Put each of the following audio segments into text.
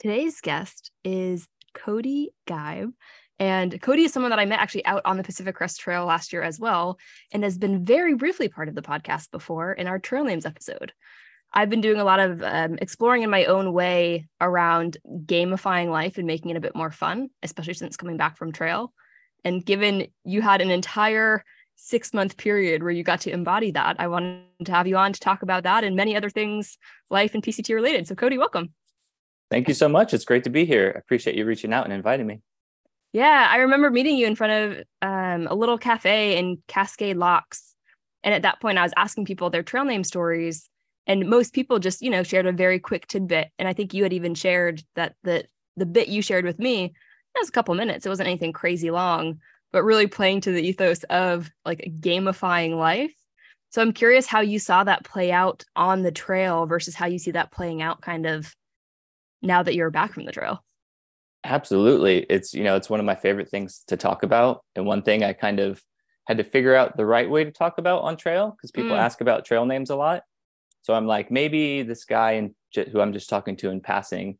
Today's guest is Cody Geib. And Cody is someone that I met actually out on the Pacific Crest Trail last year as well, and has been very briefly part of the podcast before in our trail names episode. I've been doing a lot of um, exploring in my own way around gamifying life and making it a bit more fun, especially since coming back from trail. And given you had an entire six month period where you got to embody that, I wanted to have you on to talk about that and many other things life and PCT related. So, Cody, welcome. Thank you so much. It's great to be here. I appreciate you reaching out and inviting me. Yeah, I remember meeting you in front of um, a little cafe in Cascade Locks. And at that point, I was asking people their trail name stories. And most people just, you know, shared a very quick tidbit. And I think you had even shared that the the bit you shared with me was a couple minutes. It wasn't anything crazy long, but really playing to the ethos of like gamifying life. So I'm curious how you saw that play out on the trail versus how you see that playing out kind of now that you're back from the trail. Absolutely. It's, you know, it's one of my favorite things to talk about. And one thing I kind of had to figure out the right way to talk about on trail because people mm. ask about trail names a lot. So I'm like, maybe this guy in, who I'm just talking to in passing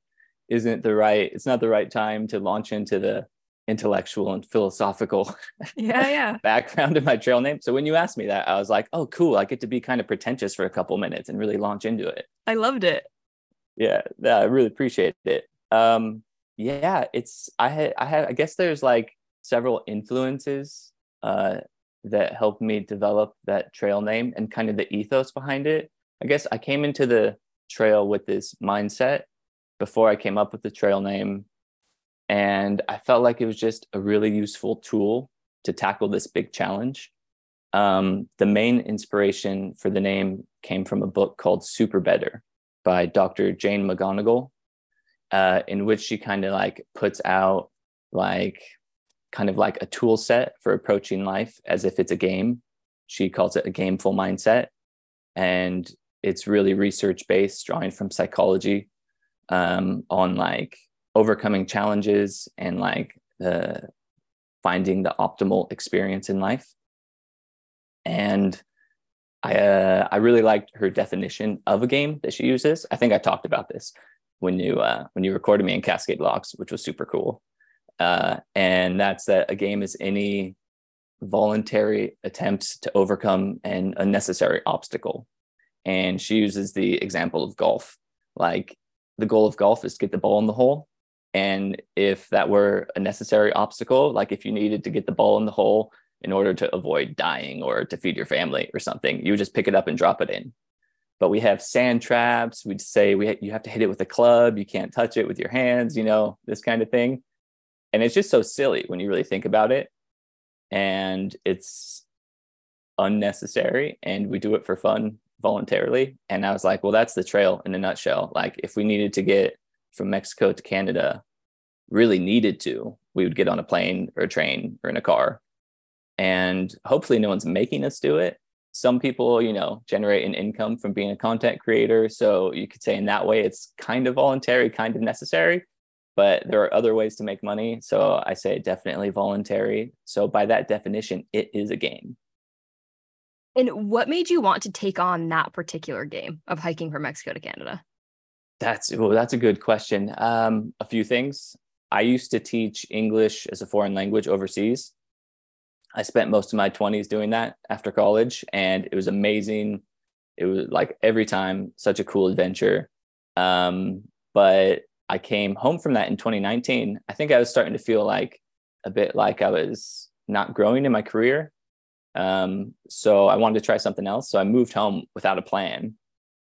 isn't the right, it's not the right time to launch into the intellectual and philosophical yeah, yeah. background of my trail name. So when you asked me that, I was like, oh, cool. I get to be kind of pretentious for a couple minutes and really launch into it. I loved it yeah, yeah, I really appreciate it. Um, yeah, it's I had I had I guess there's like several influences uh, that helped me develop that trail name and kind of the ethos behind it. I guess I came into the trail with this mindset before I came up with the trail name, and I felt like it was just a really useful tool to tackle this big challenge. Um, the main inspiration for the name came from a book called SuperBetter by Dr. Jane McGonigal, uh, in which she kind of like puts out like kind of like a tool set for approaching life as if it's a game. She calls it a gameful mindset. And it's really research based, drawing from psychology um, on like overcoming challenges and like the finding the optimal experience in life. And I uh, I really liked her definition of a game that she uses. I think I talked about this when you uh, when you recorded me in Cascade Locks, which was super cool. Uh, and that's that a game is any voluntary attempt to overcome an unnecessary obstacle. And she uses the example of golf. Like the goal of golf is to get the ball in the hole. And if that were a necessary obstacle, like if you needed to get the ball in the hole in order to avoid dying or to feed your family or something. You would just pick it up and drop it in. But we have sand traps. We'd say we ha- you have to hit it with a club. You can't touch it with your hands. You know this kind of thing. And it's just so silly when you really think about it. And it's unnecessary. And we do it for fun voluntarily. And I was like, well, that's the trail in a nutshell. Like if we needed to get from Mexico to Canada, really needed to, we would get on a plane or a train or in a car and hopefully no one's making us do it. Some people you know generate an income from being a content creator so you could say in that way it's kind of voluntary kind of necessary but there are other ways to make money so i say definitely voluntary. So by that definition it is a game. And what made you want to take on that particular game of hiking from mexico to canada? That's well, that's a good question. Um, a few things. I used to teach english as a foreign language overseas I spent most of my 20s doing that after college, and it was amazing. It was like every time such a cool adventure. Um, but I came home from that in 2019. I think I was starting to feel like a bit like I was not growing in my career. Um, so I wanted to try something else. So I moved home without a plan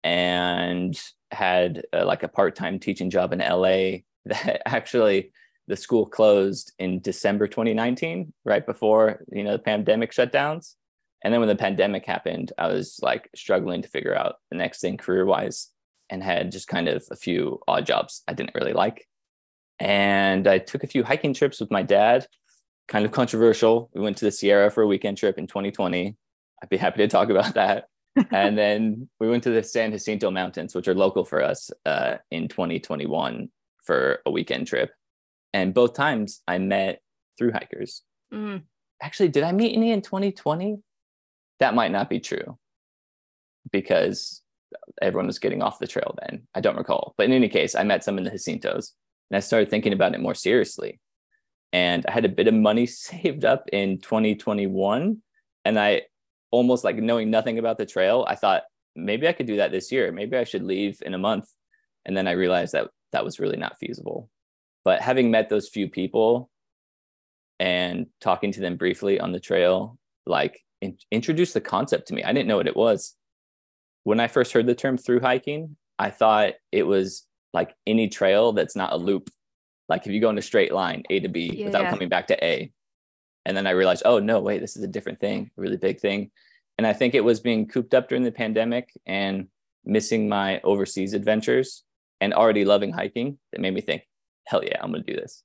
and had uh, like a part time teaching job in LA that actually the school closed in December 2019, right before you know the pandemic shutdowns. And then when the pandemic happened, I was like struggling to figure out the next thing career wise, and had just kind of a few odd jobs I didn't really like. And I took a few hiking trips with my dad, kind of controversial. We went to the Sierra for a weekend trip in 2020. I'd be happy to talk about that. and then we went to the San Jacinto Mountains, which are local for us, uh, in 2021 for a weekend trip and both times I met through hikers. Mm. Actually, did I meet any in 2020? That might not be true because everyone was getting off the trail then. I don't recall. But in any case, I met some in the Jacintos and I started thinking about it more seriously. And I had a bit of money saved up in 2021. And I almost like knowing nothing about the trail, I thought maybe I could do that this year. Maybe I should leave in a month. And then I realized that that was really not feasible. But having met those few people and talking to them briefly on the trail, like in, introduced the concept to me. I didn't know what it was. When I first heard the term through hiking, I thought it was like any trail that's not a loop. Like if you go in a straight line, A to B, yeah, without yeah. coming back to A. And then I realized, oh no, wait, this is a different thing, a really big thing. And I think it was being cooped up during the pandemic and missing my overseas adventures and already loving hiking that made me think, hell yeah, I'm gonna do this.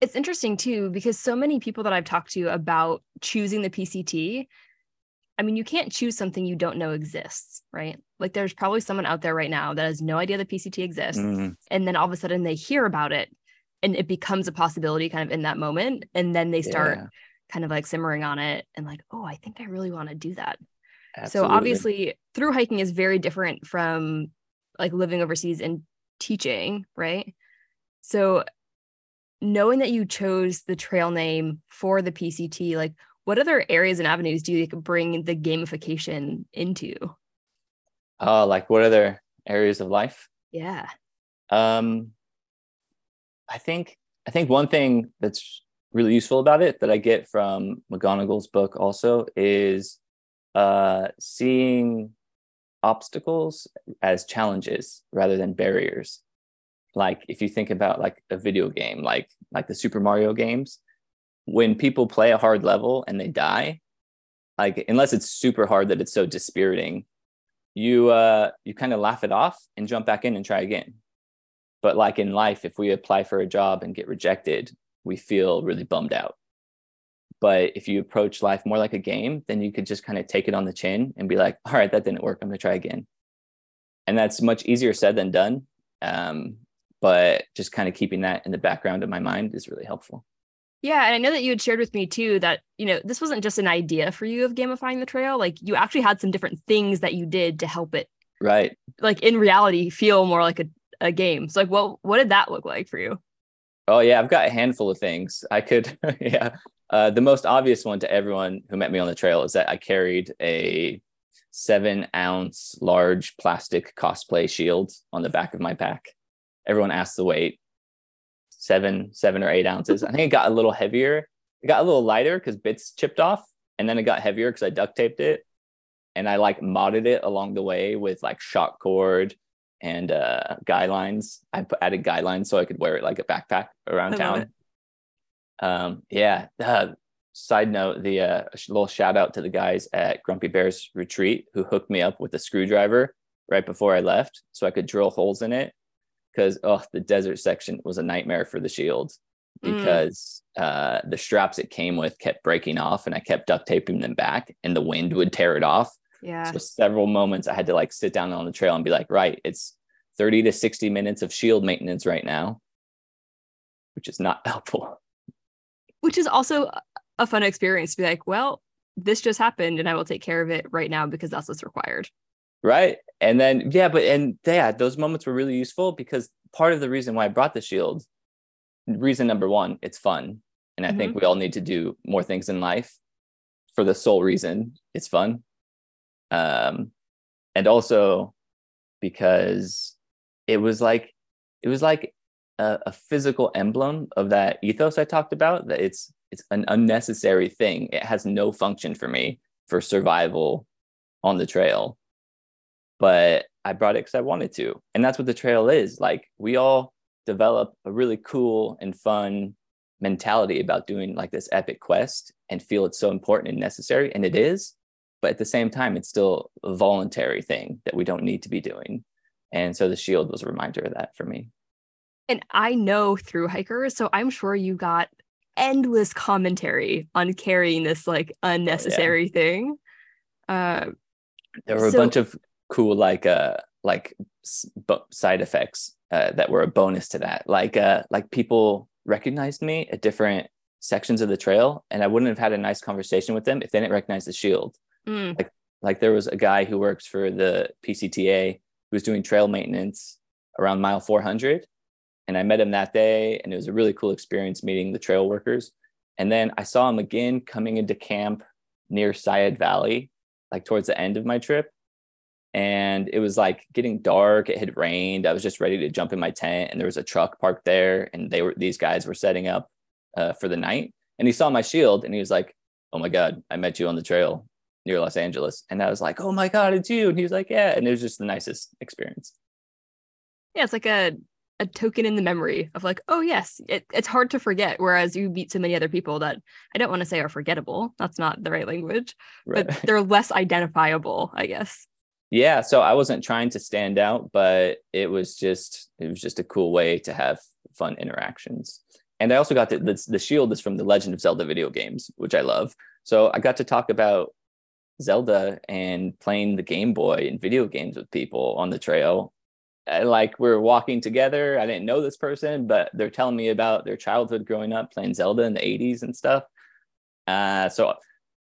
It's interesting too, because so many people that I've talked to about choosing the PCT, I mean, you can't choose something you don't know exists, right? Like there's probably someone out there right now that has no idea the PCT exists. Mm-hmm. And then all of a sudden they hear about it and it becomes a possibility kind of in that moment. And then they start yeah. kind of like simmering on it and like, oh, I think I really want to do that. Absolutely. So obviously through hiking is very different from like living overseas and teaching, right? So knowing that you chose the trail name for the PCT, like what other areas and avenues do you bring the gamification into? Oh, like what other areas of life? Yeah. Um, I think I think one thing that's really useful about it that I get from McGonigal's book also is uh, seeing obstacles as challenges rather than barriers like if you think about like a video game like like the super mario games when people play a hard level and they die like unless it's super hard that it's so dispiriting you uh you kind of laugh it off and jump back in and try again. But like in life if we apply for a job and get rejected we feel really bummed out. But if you approach life more like a game then you could just kind of take it on the chin and be like all right that didn't work. I'm going to try again. And that's much easier said than done. Um, but just kind of keeping that in the background of my mind is really helpful. Yeah and i know that you had shared with me too that you know this wasn't just an idea for you of gamifying the trail like you actually had some different things that you did to help it right. like in reality feel more like a, a game. So like what what did that look like for you? Oh yeah i've got a handful of things. I could yeah. Uh, the most obvious one to everyone who met me on the trail is that i carried a seven ounce large plastic cosplay shield on the back of my pack everyone asked the weight seven seven or eight ounces. I think it got a little heavier. It got a little lighter because bits chipped off and then it got heavier because i duct taped it. And i like modded it along the way with like shock cord and uh guy lines i put, added guy lines so i could wear it like a backpack around I town. um yeah uh, side note the uh little shout out to the guys at grumpy bears retreat who hooked me up with a screwdriver right before i left so i could drill holes in it because oh the desert section was a nightmare for the shields mm. because mm. uh, the straps it came with kept breaking off and I kept duct taping them back and the wind would tear it off. Yeah. So several moments I had to like sit down on the trail and be like, right, it's 30 to 60 minutes of shield maintenance right now, which is not helpful. Which is also a fun experience to be like, well, this just happened and I will take care of it right now because that's what's required right? And then yeah but and yeah those moments were really useful because part of the reason why i brought the shield reason number one it's fun. And i mm-hmm. think we all need to do more things in life for the sole reason it's fun. Um and also because it was like it was like a, a physical emblem of that ethos i talked about that it's it's an unnecessary thing. It has no function for me for survival on the trail but I brought it because I wanted to. And that's what the trail is. Like we all develop a really cool and fun mentality about doing like this epic quest and feel it's so important and necessary. And it is. But at the same time, it's still a voluntary thing that we don't need to be doing. And so the shield was a reminder of that for me. And I know through hikers, so I'm sure you got endless commentary on carrying this like unnecessary oh, yeah. thing. Uh, there were so, a bunch of cool like uh like side effects uh, that were a bonus to that like uh like people recognized me at different sections of the trail and i wouldn't have had a nice conversation with them if they didn't recognize the shield mm. like like there was a guy who works for the PCTA who was doing trail maintenance around mile 400 and I met him that day and it was a really cool experience meeting the trail workers. And then I saw him again coming into camp near Syed Valley, like towards the end of my trip. And it was like getting dark. It had rained. I was just ready to jump in my tent, and there was a truck parked there, and they were these guys were setting up uh, for the night. And he saw my shield, and he was like, "Oh my god, I met you on the trail near Los Angeles." And I was like, "Oh my god, it's you!" And he was like, "Yeah." And it was just the nicest experience. Yeah, it's like a a token in the memory of like, oh yes, it, it's hard to forget. Whereas you meet so many other people that I don't want to say are forgettable. That's not the right language, right. but they're less identifiable, I guess. Yeah. So I wasn't trying to stand out, but it was just it was just a cool way to have fun interactions. And I also got the, the, the shield is from the Legend of Zelda video games, which I love. So I got to talk about Zelda and playing the Game Boy and video games with people on the trail and like we're walking together. I didn't know this person, but they're telling me about their childhood growing up playing Zelda in the 80s and stuff. Uh, so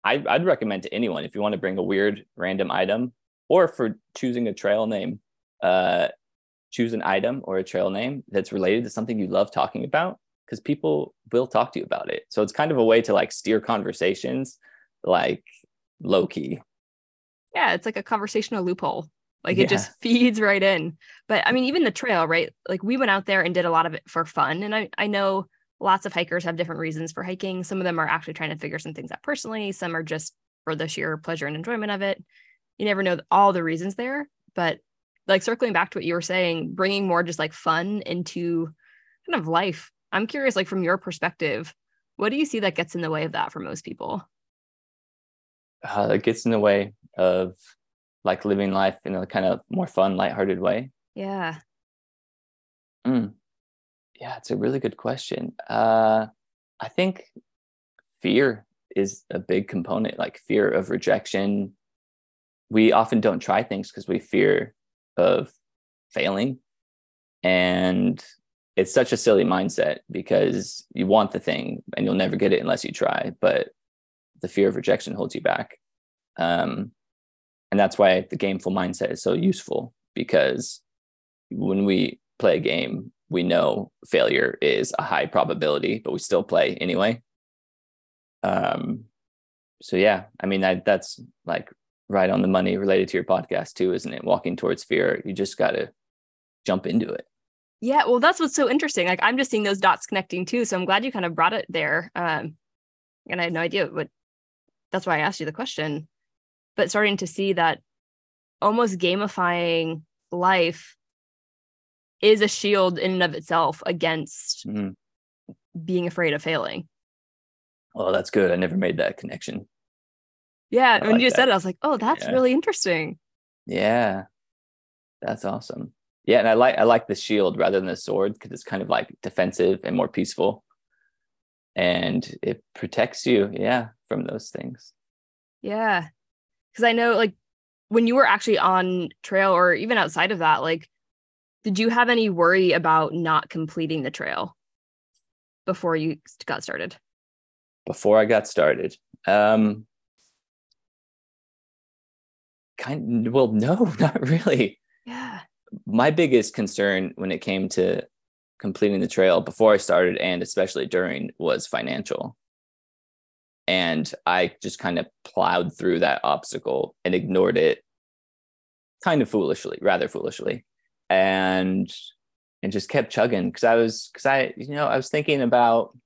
I, I'd recommend to anyone if you want to bring a weird random item or for choosing a trail name, uh, choose an item or a trail name that's related to something you love talking about because people will talk to you about it. So it's kind of a way to like steer conversations like low key. Yeah, it's like a conversational loophole. Like yeah. it just feeds right in. But I mean, even the trail, right? Like we went out there and did a lot of it for fun. And I, I know lots of hikers have different reasons for hiking. Some of them are actually trying to figure some things out personally. Some are just for the sheer pleasure and enjoyment of it. You never know all the reasons there. But like circling back to what you were saying, bringing more just like fun into kind of life. I'm curious, like from your perspective, what do you see that gets in the way of that for most people? Uh, it gets in the way of like living life in a kind of more fun, lighthearted way? Yeah. Mm. Yeah, it's a really good question. Uh, I think fear is a big component, like fear of rejection. We often don't try things because we fear of failing. And it's such a silly mindset because you want the thing and you'll never get it unless you try. But the fear of rejection holds you back. Um, and that's why the gameful mindset is so useful because when we play a game we know failure is a high probability but we still play anyway um so yeah i mean that that's like right on the money related to your podcast too isn't it walking towards fear you just got to jump into it yeah well that's what's so interesting like i'm just seeing those dots connecting too so i'm glad you kind of brought it there um and i had no idea what that's why i asked you the question but starting to see that almost gamifying life is a shield in and of itself against mm-hmm. being afraid of failing. Oh, that's good. I never made that connection. Yeah, I when like you that. said it, I was like, "Oh, that's yeah. really interesting." Yeah, that's awesome. Yeah, and I like I like the shield rather than the sword because it's kind of like defensive and more peaceful, and it protects you. Yeah, from those things. Yeah, because I know like when you were actually on trail or even outside of that, like did you have any worry about not completing the trail before you got started? Before I got started. Um kind well no, not really. Yeah. My biggest concern when it came to completing the trail before I started and especially during was financial and I just kind of plowed through that obstacle and ignored it kind of foolishly, rather foolishly. And and just kept chugging because I was because I you know I was thinking about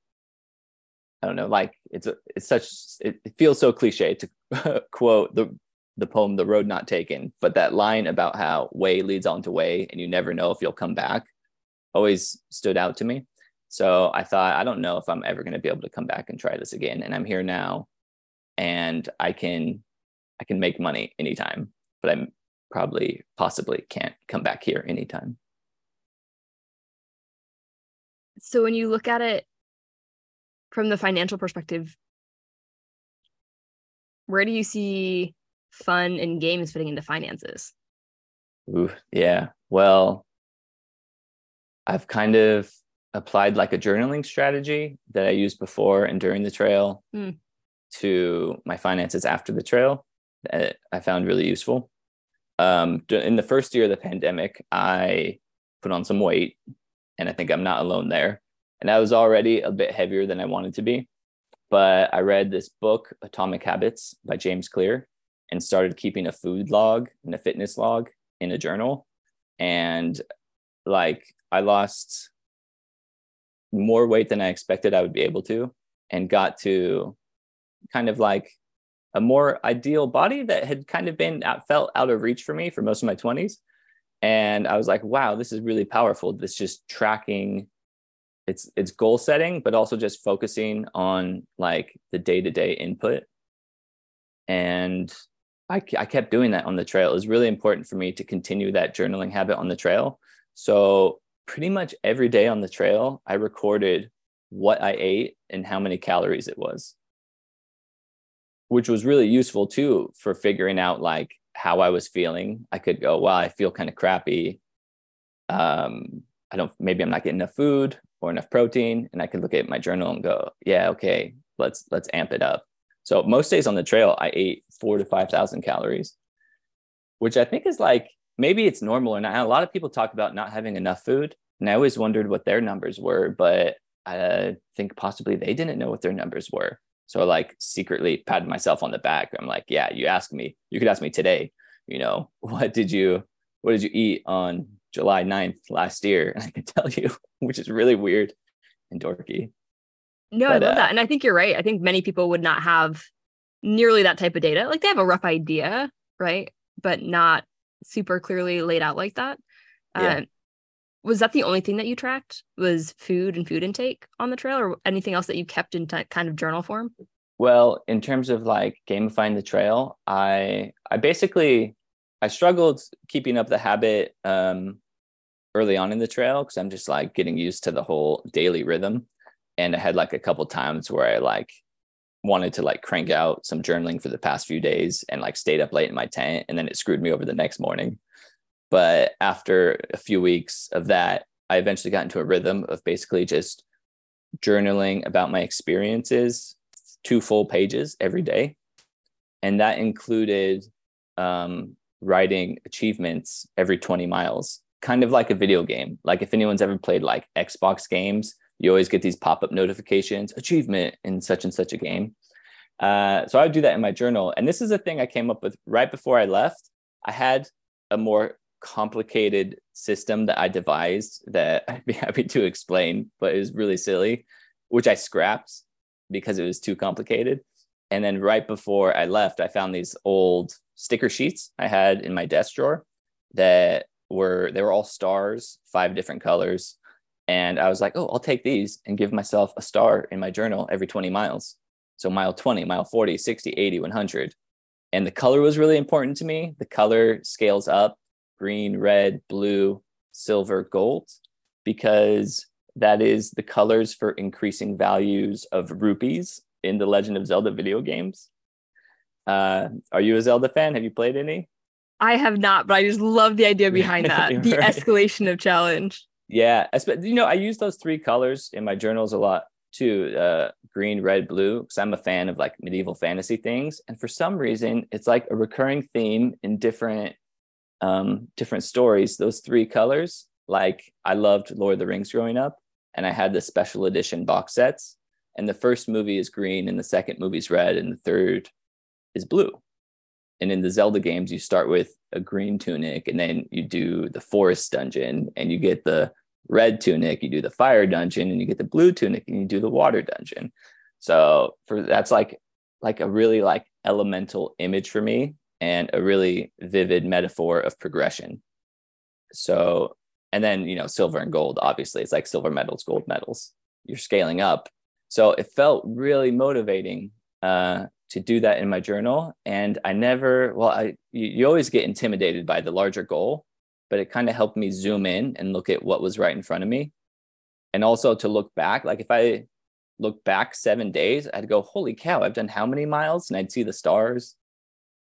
I don't know like it's a, it's such it, it feels so cliche to quote the the poem The Road Not Taken but that line about how way leads on to way and you never know if you'll come back always stood out to me so I thought, I don't know if I'm ever going to be able to come back and try this again. And I'm here now and I can I can make money anytime, but I'm probably possibly can't come back here anytime. So when you look at it from the financial perspective, where do you see fun and games fitting into finances? Ooh, yeah. Well, I've kind of applied like a journaling strategy that I used before and during the trail mm. to my finances after the trail. that I found really useful. Um, in the first year of the pandemic, I put on some weight, and I think I'm not alone there. And I was already a bit heavier than I wanted to be. But I read this book, Atomic Habits by James Clear, and started keeping a food log and a fitness log in a journal. And like I lost more weight than I expected I would be able to, and got to kind of like a more ideal body that had kind of been out, felt out of reach for me for most of my 20s. And I was like, wow, this is really powerful. This just tracking it's it's goal setting, but also just focusing on like the day-to-day input. And I, I kept doing that on the trail. It was really important for me to continue that journaling habit on the trail. So pretty much every day on the trail, I recorded what I ate and how many calories it was, which was really useful too for figuring out like how I was feeling. I could go, well, I feel kind of crappy. Um, I don't, maybe I'm not getting enough food or enough protein. And I could look at my journal and go, yeah, okay, let's, let's amp it up. So most days on the trail, I ate four to 5,000 calories, which I think is like, maybe it's normal or not. A lot of people talk about not having enough food. And I always wondered what their numbers were, but I think possibly they didn't know what their numbers were. So like secretly patted myself on the back. I'm like, yeah, you asked me, you could ask me today, you know, what did you, what did you eat on July 9th last year? And I can tell you, which is really weird and dorky. No, but, I love uh, that. And I think you're right. I think many people would not have nearly that type of data. Like they have a rough idea, right? But not super clearly laid out like that. Yeah. Uh, was that the only thing that you tracked was food and food intake on the trail or anything else that you kept in t- kind of journal form well in terms of like gamifying the trail i i basically i struggled keeping up the habit um early on in the trail because i'm just like getting used to the whole daily rhythm and i had like a couple times where i like wanted to like crank out some journaling for the past few days and like stayed up late in my tent and then it screwed me over the next morning but after a few weeks of that, I eventually got into a rhythm of basically just journaling about my experiences, two full pages every day. And that included um, writing achievements every 20 miles, kind of like a video game. Like if anyone's ever played like Xbox games, you always get these pop up notifications, achievement in such and such a game. Uh, so I would do that in my journal. And this is a thing I came up with right before I left. I had a more complicated system that I devised that I'd be happy to explain, but it was really silly, which I scrapped because it was too complicated. And then right before I left, I found these old sticker sheets I had in my desk drawer that were they were all stars, five different colors. And I was like, oh, I'll take these and give myself a star in my journal every 20 miles. So mile 20, mile 40, 60, 80, 100. And the color was really important to me. The color scales up green, red, blue, silver, gold, because that is the colors for increasing values of rupees in the Legend of Zelda video games. Uh, are you a Zelda fan? Have you played any? I have not, but I just love the idea behind that the escalation of challenge. Yeah, I you know, I use those three colors in my journals a lot too uh, green, red, blue, because I'm a fan of like medieval fantasy things. And for some reason, it's like a recurring theme in different um, different stories. Those three colors, like I loved Lord of the Rings growing up, and I had the special edition box sets. And the first movie is green, and the second movie is red, and the third is blue. And in the Zelda games, you start with a green tunic, and then you do the forest dungeon, and you get the red tunic, you do the fire dungeon, and you get the blue tunic, and you do the water dungeon. So for that's like like a really like elemental image for me and a really vivid metaphor of progression. So, and then, you know, silver and gold, obviously, it's like silver medals, gold medals. You're scaling up. So it felt really motivating uh, to do that in my journal. And I never, well, I, you, you always get intimidated by the larger goal, but it kind of helped me zoom in and look at what was right in front of me. And also to look back, like if I look back seven days, I'd go, holy cow, I've done how many miles? And I'd see the stars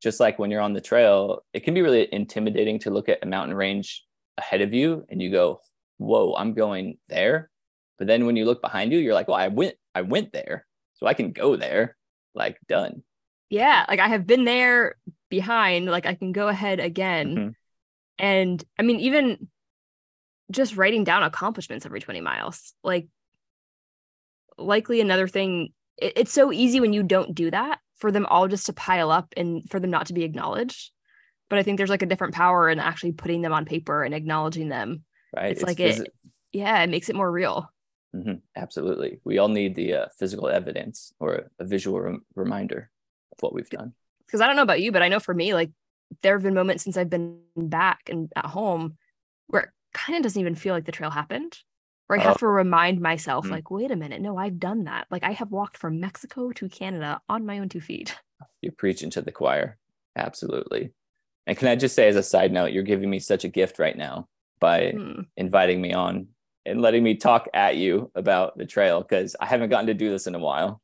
just like when you're on the trail, it can be really intimidating to look at a mountain range ahead of you and you go, whoa, I'm going there. But then when you look behind you, you're like, well, I went, I went there. So I can go there, like done. Yeah. Like I have been there behind. Like I can go ahead again. Mhm. And I mean, even just writing down accomplishments every 20 miles, like likely another thing. It, it's so easy when you don't do that for them all just to pile up and for them not to be acknowledged. But I think there's like a different power in actually putting them on paper and acknowledging them. right It's like it- Yeah, it makes it more real. Mhm, absolutely we all need the uh, physical evidence or a visual rem- reminder of what we've done because I don't know about you, but I know for me, like there have been moments since I've been back and at home where it kind of doesn't even feel like the trail happened. Where I have Oh. to remind myself, Mhm. like, wait a minute, no, I've done that. Like I have walked from Mexico to Canada on my own two feet. you're preaching to the choir absolutely and can i just say as a side note you're giving me such a gift right now by Hmm. inviting me on and letting me talk at you about the trail because i haven't gotten to do this in a while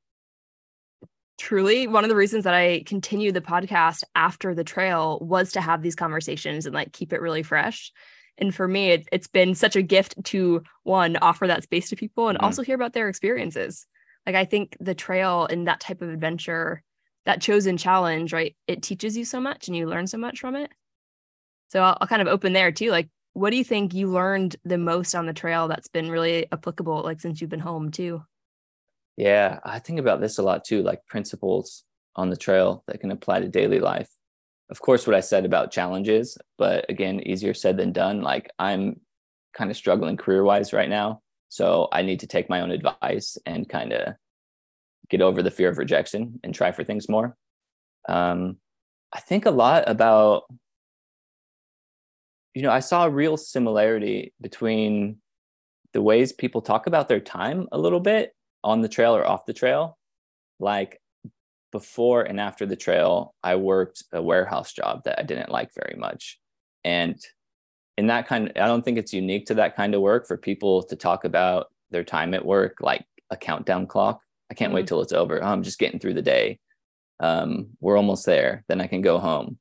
Truly, one of the reasons that I continued the podcast after the trail was to have these conversations and like keep it really fresh. And for me, it, it's been such a gift to one offer that space to people and Mhm. also hear about their experiences. Like I think the trail and that type of adventure, that chosen challenge, right? It teaches you so much and you learn so much from it. So I'll, I'll kind of open there too. Like, what do you think you learned the most on the trail that's been really applicable, like since you've been home too? Yeah i think about this a lot too like principles on the trail that can apply to daily life. Of course what i said about challenges but again easier said than done. Like i'm kind of struggling career wise right now so i need to take my own advice and kind of get over the fear of rejection and try for things more. Um, i think a lot about you know i saw a real similarity between the ways people talk about their time a little bit on the trail or off the trail like before and after the trail i worked a warehouse job that i didn't like very much. And in that kind of, i don't think it's unique to that kind of work for people to talk about their time at work like a countdown clock. I can't wait Mhm. till it's over. Oh, i'm just getting through the day. Um, we're almost there. Then i can go home.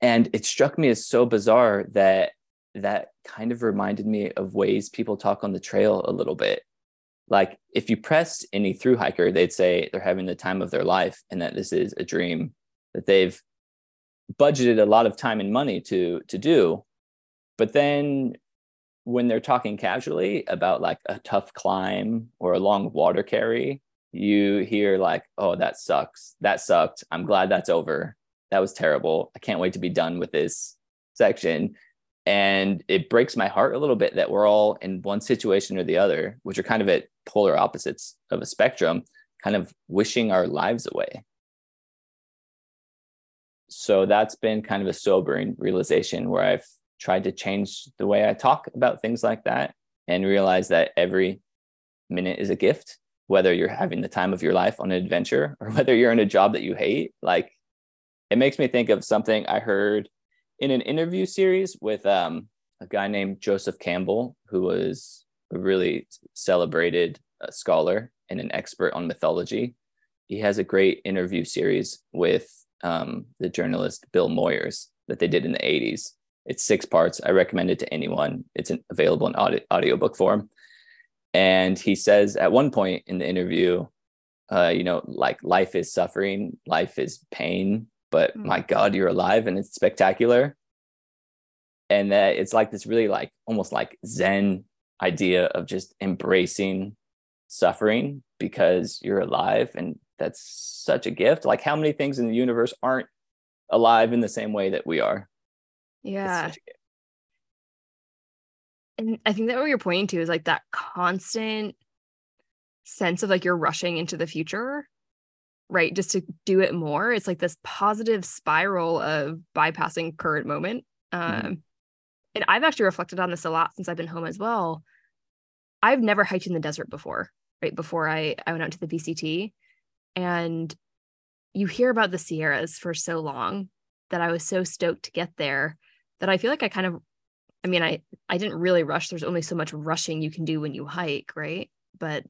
And it struck me as so bizarre that that kind of reminded me of ways people talk on the trail a little bit like if you pressed any through hiker they'd say they're having the time of their life and that this is a dream that they've budgeted a lot of time and money to to do. But then when they're talking casually about like a tough climb or a long water carry you hear like oh that sucks. That sucked. I'm glad that's over. That was terrible. I can't wait to be done with this section and it breaks my heart a little bit that we're all in one situation or the other which are kind of at polar opposites of a spectrum kind of wishing our lives away. So that's been kind of a sobering realization where i've tried to change the way i talk about things like that and realize that every minute is a gift whether you're having the time of your life on an adventure or whether you're in a job that you hate. Like it makes me think of something i heard in an interview series with um, a guy named Joseph Campbell, who was a really celebrated uh, scholar and an expert on mythology. He has a great interview series with um, the journalist Bill Moyers that they did in the 80s. It's six parts. I recommend it to anyone. It's an, available in audio, audiobook form. And he says at one point in the interview, uh, you know, like life is suffering, life is pain, but Mm. my God, you're alive and it's spectacular. And that it's like this really like almost like Zen idea of just embracing suffering because you're alive. And that's such a gift. Like, how many things in the universe aren't alive in the same way that we are? Yeah. such a gift. And I think that what you're pointing to is like that constant sense of like you're rushing into the future, right? Just to do it more. It's like this positive spiral of bypassing current moment. Um, Mhm. And I've actually reflected on this a lot since I've been home as well. I've never hiked in the desert before, right? Before I, I went out to the PCT. And you hear about the Sierras for so long that I was so stoked to get there that I feel like I kind of I mean, I I didn't really rush. There's only so much rushing you can do when you hike, right? But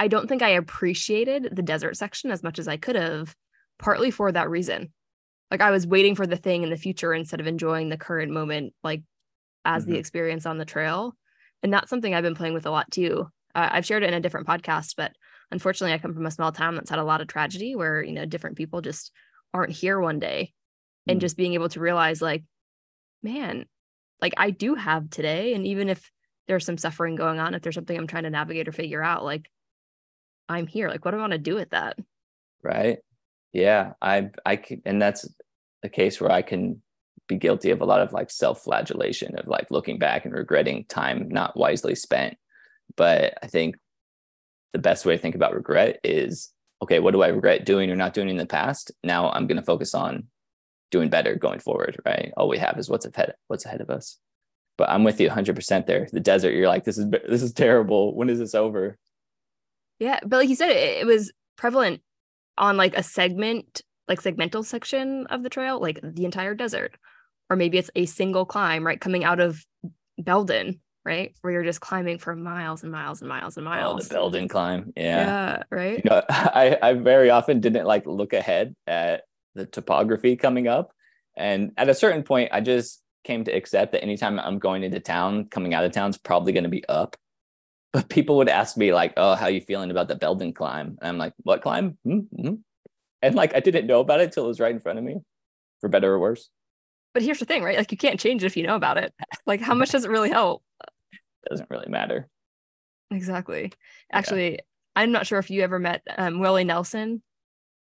I don't think I appreciated the desert section as much as I could have, partly for that reason. Like I was waiting for the thing in the future instead of enjoying the current moment, like as the Mhm. experience on the trail. And that's something I've been playing with a lot too. Uh, I've shared it in a different podcast, but unfortunately, I come from a small town that's had a lot of tragedy where you know different people just aren't here one day and Mm. just being able to realize like man like i do have today and even if there's some suffering going on if there's something i'm trying to navigate or figure out like i'm here. Like what do i want to do with that? Right? Yeah i i can and that's a case where i can be guilty of a lot of like self-flagellation of like looking back and regretting time not wisely spent. But i think the best way to think about regret is okay what do i regret doing or not doing in the past? Now i'm going to focus on doing better going forward right? All we have is what's ahead what's ahead of us. But i'm with you 100% there. The desert you're like this is this is terrible. When is this over yeah but like you said it, it was prevalent on like a segment like segmental section of the trail like the entire desert. Or maybe it's a single climb right coming out of belden right where you're just climbing for miles and miles and miles and oh miles. The Belden climb yeah. Yeah, right? You know i i very often didn't like look ahead at the topography coming up. And at a certain point i just came to accept that anytime i'm going into town coming out of town is probably going to be up but people would ask me like oh how are you feeling about the belden climb? And i'm like what climb? Mm-hmm. and like i didn't know about it till it was right in front of me for better or worse. But here's the thing right? Like you can't change it if you know about it. Like how much does it really help? Doesn't really matter. Exactly. Actually i'm not sure if you ever met um, willie nelson.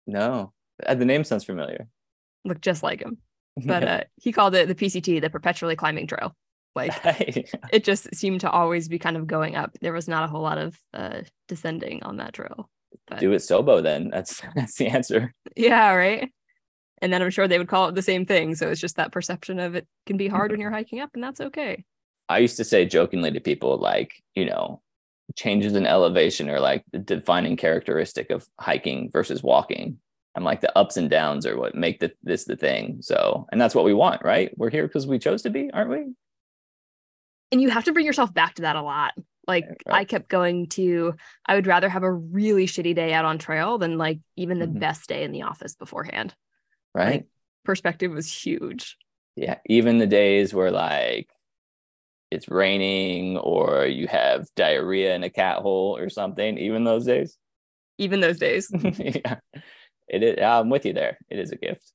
No. Uh, the name sounds familiar. Looked just like him. But uh, he called it the pct the perpetually climbing trail like it just seemed to always be kind of going up there was not a whole lot of uh descending on that trail but do it sobo then that's that's the answer yeah right and then i'm sure they would call it the same thing so it's just that perception of it can be hard when you're hiking up and that's okay I used to say jokingly to people, like, you know, changes in elevation are like the defining characteristic of hiking versus walking. I'm like, the ups and downs are what make the, this the thing. So, and that's what we want, right? We're here because we chose to be, aren't we? And you have to bring yourself back to that a lot like right. i kept going to i would rather have a really shitty day out on trail than like even the Mhm. best day in the office beforehand Right. Like, perspective was huge yeah. Even the days where like it's raining or you have diarrhea in a cat hole or something, even those days. even those days yeah. It is. I'm with you there. It is a gift.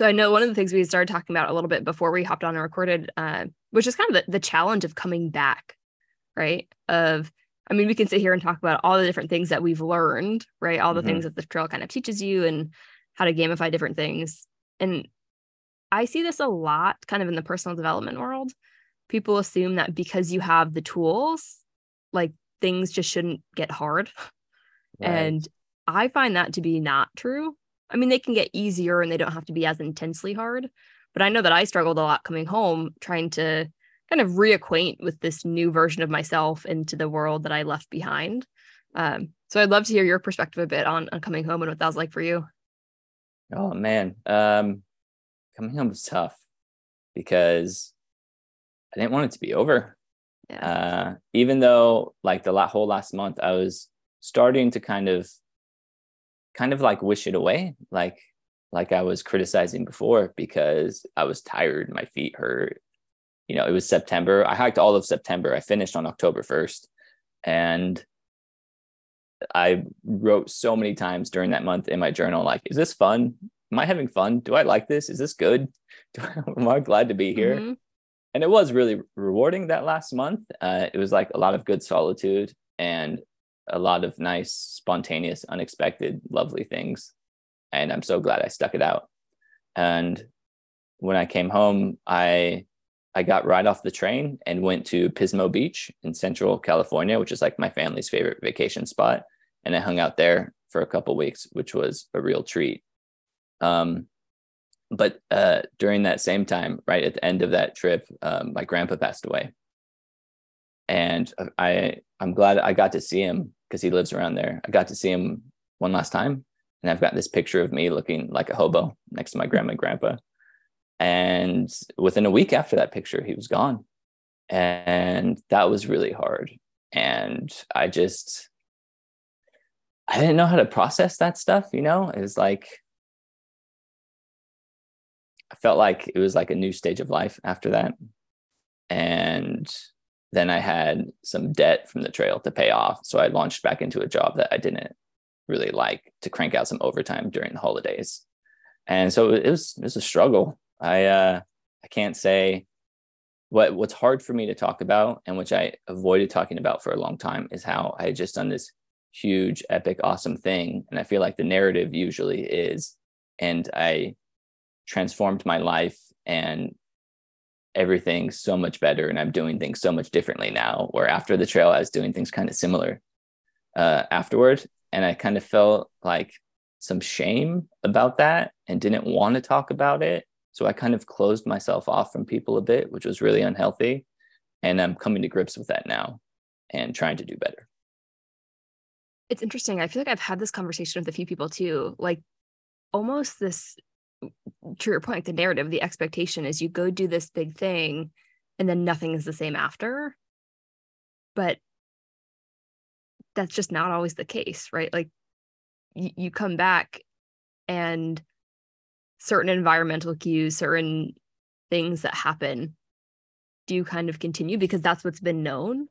So I know one of the things we started talking about a little bit before we hopped on and recorded, uh, which is kind of the, the challenge of coming back, right? Of, I mean, we can sit here and talk about all the different things that we've learned, right? All the Mhm. things that the trail kind of teaches you and how to gamify different things. And I see this a lot kind of in the personal development world. People assume that because you have the tools, like things just shouldn't get hard. Right. And I find that to be not true. I mean, they can get easier and they don't have to be as intensely hard. But I know that I struggled a lot coming home trying to kind of reacquaint with this new version of myself into the world that I left behind. Um, so I'd love to hear your perspective a bit on, on coming home and what that was like for you. Oh man, um, coming home was tough because I didn't want it to be over. Yeah. Uh, even though like the whole last month, I was starting to kind of, kind of like wish it away, like like I was criticizing before because I was tired, my feet hurt. You know, it was September. I hiked all of September. I finished on October first, and I wrote so many times during that month in my journal, like, is this fun? Am I having fun? Do I like this? Is this good? Do I, am I glad to be here? Mhm. And it was really rewarding that last month. Uh, it was like a lot of good solitude and a lot of nice, spontaneous, unexpected, lovely things. And I'm so glad I stuck it out. And when I came home, I I got right off the train and went to Pismo Beach in Central California, which is like my family's favorite vacation spot. And I hung out there for a couple weeks, which was a real treat. Um, but uh, during that same time, right at the end of that trip, um, my grandpa passed away, and I I'm glad I got to see him because he lives around there. I got to see him one last time, and I've got this picture of me looking like a hobo next to my grandma and grandpa. And within a week after that picture, he was gone, and that was really hard. And I just I didn't know how to process that stuff. You know, it was like I felt like it was like a new stage of life after that. And then I had some debt from the trail to pay off. So I launched back into a job that I didn't really like to crank out some overtime during the holidays. and so it was it was a struggle. I uh, I can't say what what's hard for me to talk about and which I avoided talking about for a long time is how I had just done this huge, epic, awesome thing. And I feel like the narrative usually is, and I transformed my life and everything so much better and i'm doing things so much differently now where after the trail i was doing things kind of similar uh, afterward. And i kind of felt like some shame about that and didn't want to talk about it. So i kind of closed myself off from people a bit which was really unhealthy. And i'm coming to grips with that now and trying to do better. It's interesting. I feel like i've had this conversation with a few people too. Like almost this to your point, the narrative, the expectation is you go do this big thing and then nothing is the same after. But that's just not always the case, right? Like you, you come back and certain environmental cues, certain things that happen do kind of continue because that's what's been known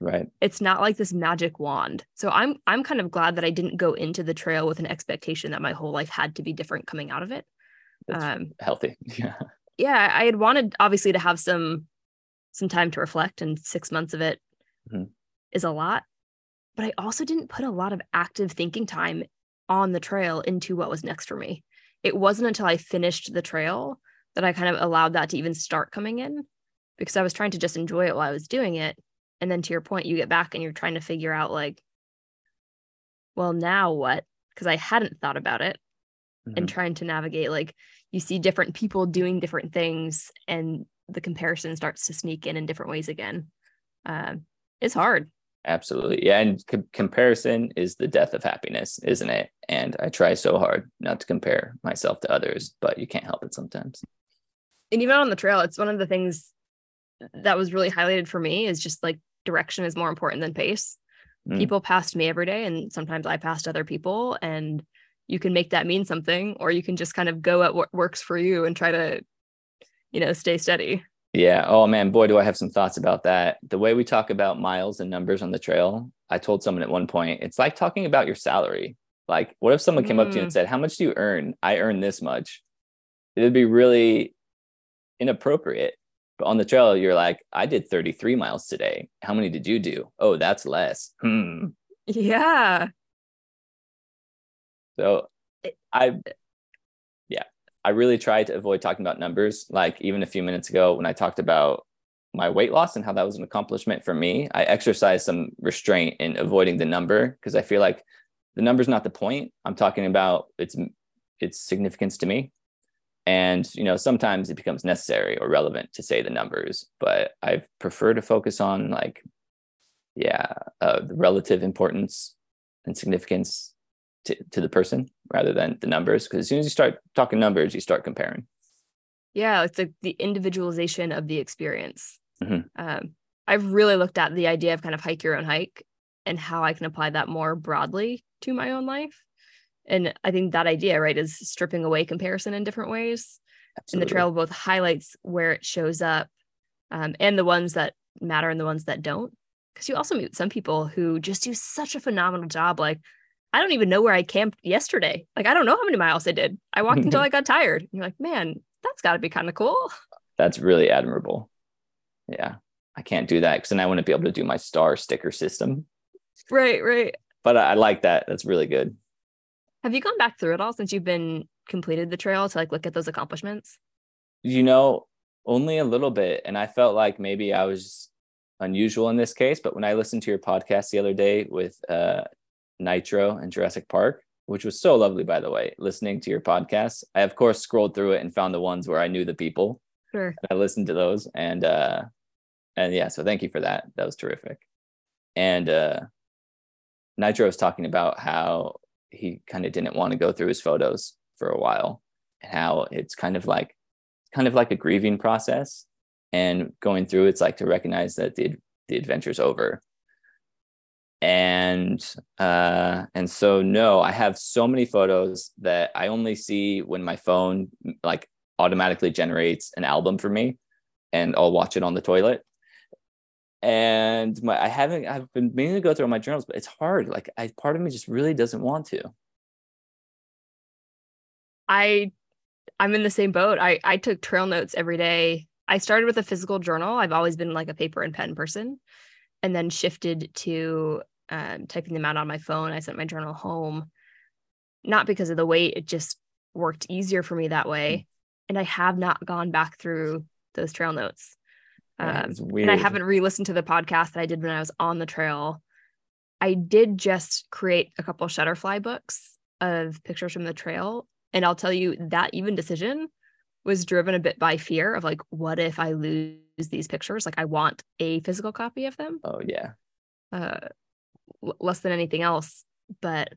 right it's not like this magic wand so i'm i'm kind of glad that i didn't go into the trail with an expectation that my whole life had to be different coming out of it um, healthy. Yeah. Yeah. I had wanted obviously to have some some time to reflect, and six months of it mm-hmm. is a lot. But I also didn't put a lot of active thinking time on the trail into what was next for me. It wasn't until I finished the trail that I kind of allowed that to even start coming in because I was trying to just enjoy it while I was doing it. And then to your point, you get back and you're trying to figure out, like, well, now what? Because I hadn't thought about it mm-hmm. and trying to navigate like you see different people doing different things and the comparison starts to sneak in in different ways again. Uh, it's hard. Absolutely. Yeah and co- comparison is the death of happiness isn't it? And i try so hard not to compare myself to others but you can't help it sometimes. And even on the trail it's one of the things that was really highlighted for me is just like direction is more important than pace. Mm. people passed me every day and sometimes i passed other people and you can make that mean something or you can just kind of go at what works for you and try to you know stay steady. Yeah. Oh man boy do i have some thoughts about that. The way we talk about miles and numbers on the trail i told someone at one point it's like talking about your salary. Like what if someone came mm. up to you and mm. said how much do you earn? I earn this much. It would be really inappropriate. But on the trail you're like i did 33 miles today. How many did you do? Oh that's less. Hmm. Yeah so I, yeah, I really try to avoid talking about numbers. Like even a few minutes ago when I talked about my weight loss and how that was an accomplishment for me, I exercised some restraint in avoiding the number because I feel like the number's not the point. I'm talking about its its significance to me. And you know, sometimes it becomes necessary or relevant to say the numbers, but I prefer to focus on like, yeah, uh, the relative importance and significance to, to the person rather than the numbers because as soon as you start talking numbers you start comparing. Yeah it's like the individualization of the experience. Mm-hmm. um, i've really looked at the idea of kind of hike your own hike and how i can apply that more broadly to my own life. And i think that idea right is stripping away comparison in different ways. Absolutely. and the trail both highlights where it shows up um, and the ones that matter and the ones that don't. Because you also meet some people who just do such a phenomenal job like I don't even know where I camped yesterday. Like, I don't know how many miles I did. I walked until I got tired. And you're like, man, that's got to be kind of cool. That's really admirable. Yeah. I can't do that because then I wouldn't be able to do my star sticker system. Right, right. But I, I like that. That's really good. Have you gone back through it all since you've been completed the trail to like look at those accomplishments? You know, only a little bit. And I felt like maybe I was unusual in this case. But when I listened to your podcast the other day with uh, Nitro and Jurassic Park, which was so lovely, by the way, listening to your podcast. I, of course, scrolled through it and found the ones where I knew the people. Sure. I listened to those and, uh, and yeah, so thank you for that. That was terrific. And, uh, Nitro was talking about how he kind of didn't want to go through his photos for a while and how it's kind of like, kind of like a grieving process and going through it's like to recognize that the, the adventure's over and uh, and so no i have so many photos that i only see when my phone like automatically generates an album for me and i'll watch it on the toilet and my i haven't i've been meaning to go through my journals but it's hard like I, part of me just really doesn't want to i I'm in the same boat. I I took trail notes every day. I started with a physical journal. I've always been like a paper and pen person, and then shifted to um, typing them out on my phone. I sent my journal home, not because of the weight. It just worked easier for me that way. Mm. And I have not gone back through those trail notes. Um, and I haven't re-listened to the podcast that I did when I was on the trail. I did just create a couple Shutterfly books of pictures from the trail, and I'll tell you that even decision was driven a bit by fear of like, what if I lose these pictures? Like, I want a physical copy of them. Oh yeah. Uh, less than anything else, but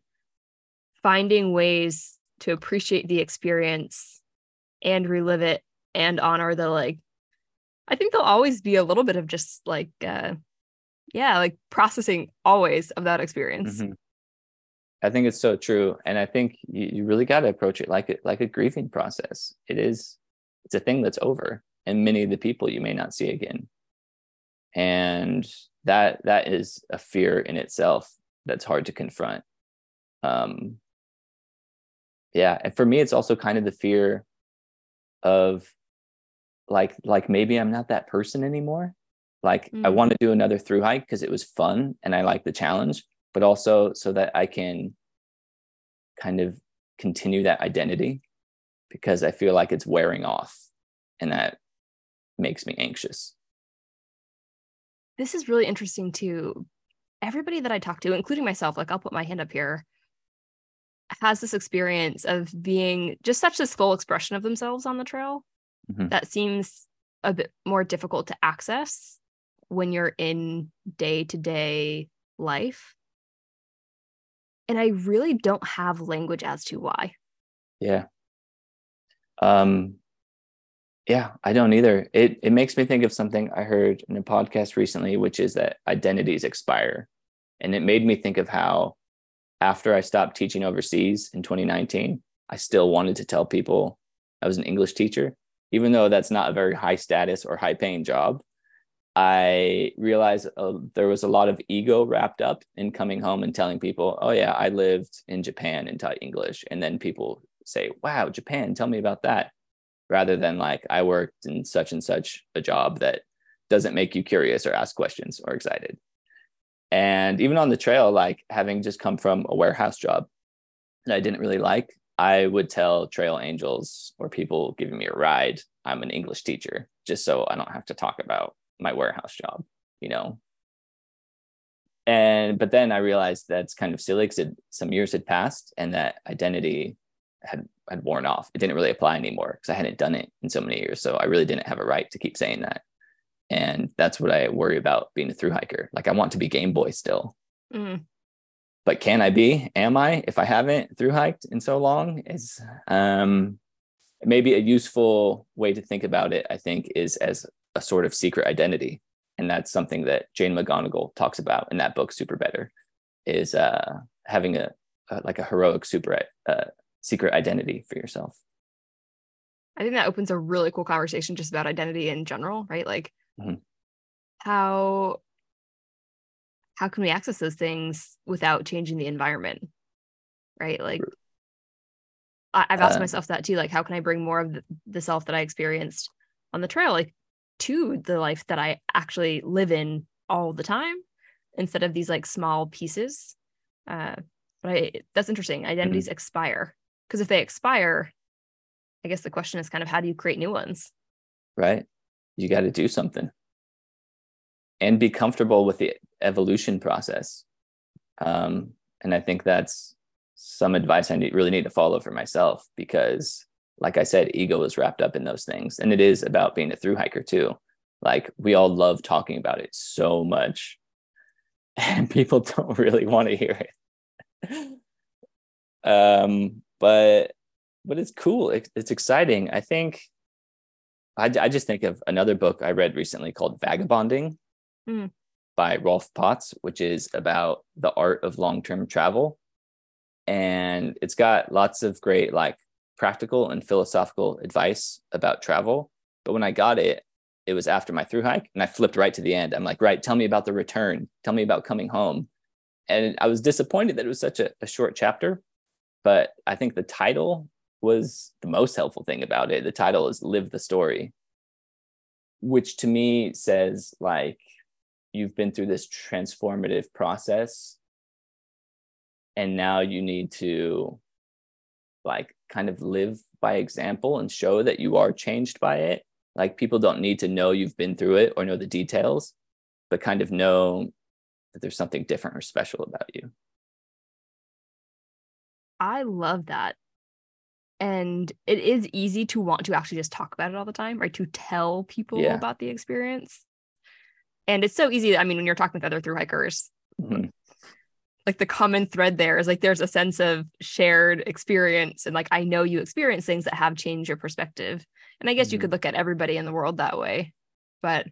finding ways to appreciate the experience and relive it and honor the like I think there'll always be a little bit of just like uh yeah, like processing always of that experience. Mm-hmm. I think it's so true. And I think you, you really got to approach it like it like a grieving process. It is it's a thing that's over and many of the people you may not see again. And that that is a fear in itself that's hard to confront. Um yeah. And for me, it's also kind of the fear of like like maybe i'm not that person anymore like mm. i want to do another through hike because it was fun and i like the challenge but also so that i can kind of continue that identity because i feel like it's wearing off and that makes me anxious this is really interesting too everybody that i talk to including myself like i'll put my hand up here has this experience of being just such this full expression of themselves on the trail mm-hmm. that seems a bit more difficult to access when you're in day to day life. And I really don't have language as to why. Yeah. Um, yeah, I don't either. It it makes me think of something I heard in a podcast recently, which is that identities expire. And it made me think of how after I stopped teaching overseas in 2019, I still wanted to tell people I was an English teacher even though that's not a very high status or high paying job, I realized uh, there was a lot of ego wrapped up in coming home and telling people, oh, yeah, I lived in Japan and taught English. And then people say, wow, Japan, tell me about that. Rather than like, I worked in such and such a job that doesn't make you curious or ask questions or excited. And even on the trail, like having just come from a warehouse job that I didn't really like, I would tell trail angels or people giving me a ride, I'm an English teacher, just so I don't have to talk about my warehouse job, you know. And but then I realized that's kind of silly because some years had passed and that identity had had worn off. It didn't really apply anymore because I hadn't done it in so many years. So I really didn't have a right to keep saying that. And that's what I worry about being a through hiker. Like I want to be Game Boy still. Mm but can I be? Am I? If I haven't through hiked in so long, is um, maybe a useful way to think about it. I think is as a sort of secret identity, and that's something that Jane McGonigal talks about in that book, SuperBetter, is uh, having a, a, like a heroic super uh, secret identity for yourself. I think that opens a really cool conversation just about identity in general, right? Like mm-hmm. how how can we access those things without changing the environment right like I, have asked uh, myself that too like how can i bring more of the, the self that i experienced on the trail like to the life that i actually live in all the time instead of these like small pieces uh but I, that's interesting identities mm-hmm. expire because if they expire i guess the question is kind of how do you create new ones right you got to do something and be comfortable with the evolution process. Um, and I think that's some advice I need, really need to follow for myself because, like I said, ego is wrapped up in those things. And it is about being a through hiker too. Like we all love talking about it so much, and people don't really want to hear it. um, but but it's cool. It, it's exciting. I think I, I just think of another book I read recently called Vagabonding. Mm by Rolf Potts, which is about the art of long term travel. And it's got lots of great, like, practical and philosophical advice about travel. But when I got it, it was after my through hike and I flipped right to the end. I'm like, right, tell me about the return. Tell me about coming home. And I was disappointed that it was such a, a short chapter. But I think the title was the most helpful thing about it. The title is Live the Story, which to me says like you've been through this transformative process and now you need to like kind of live by example and show that you are changed by it like people don't need to know you've been through it or know the details but kind of know that there's something different or special about you i love that. And it is easy to want to actually just talk about it all the time right? To tell people yeah. about the experience. And it's so easy i mean when you're talking with other through hikers mm-hmm. like the common thread there is like there's a sense of shared experience and like i know you experience things that have changed your perspective. And i guess mm-hmm. you could look at everybody in the world that way. But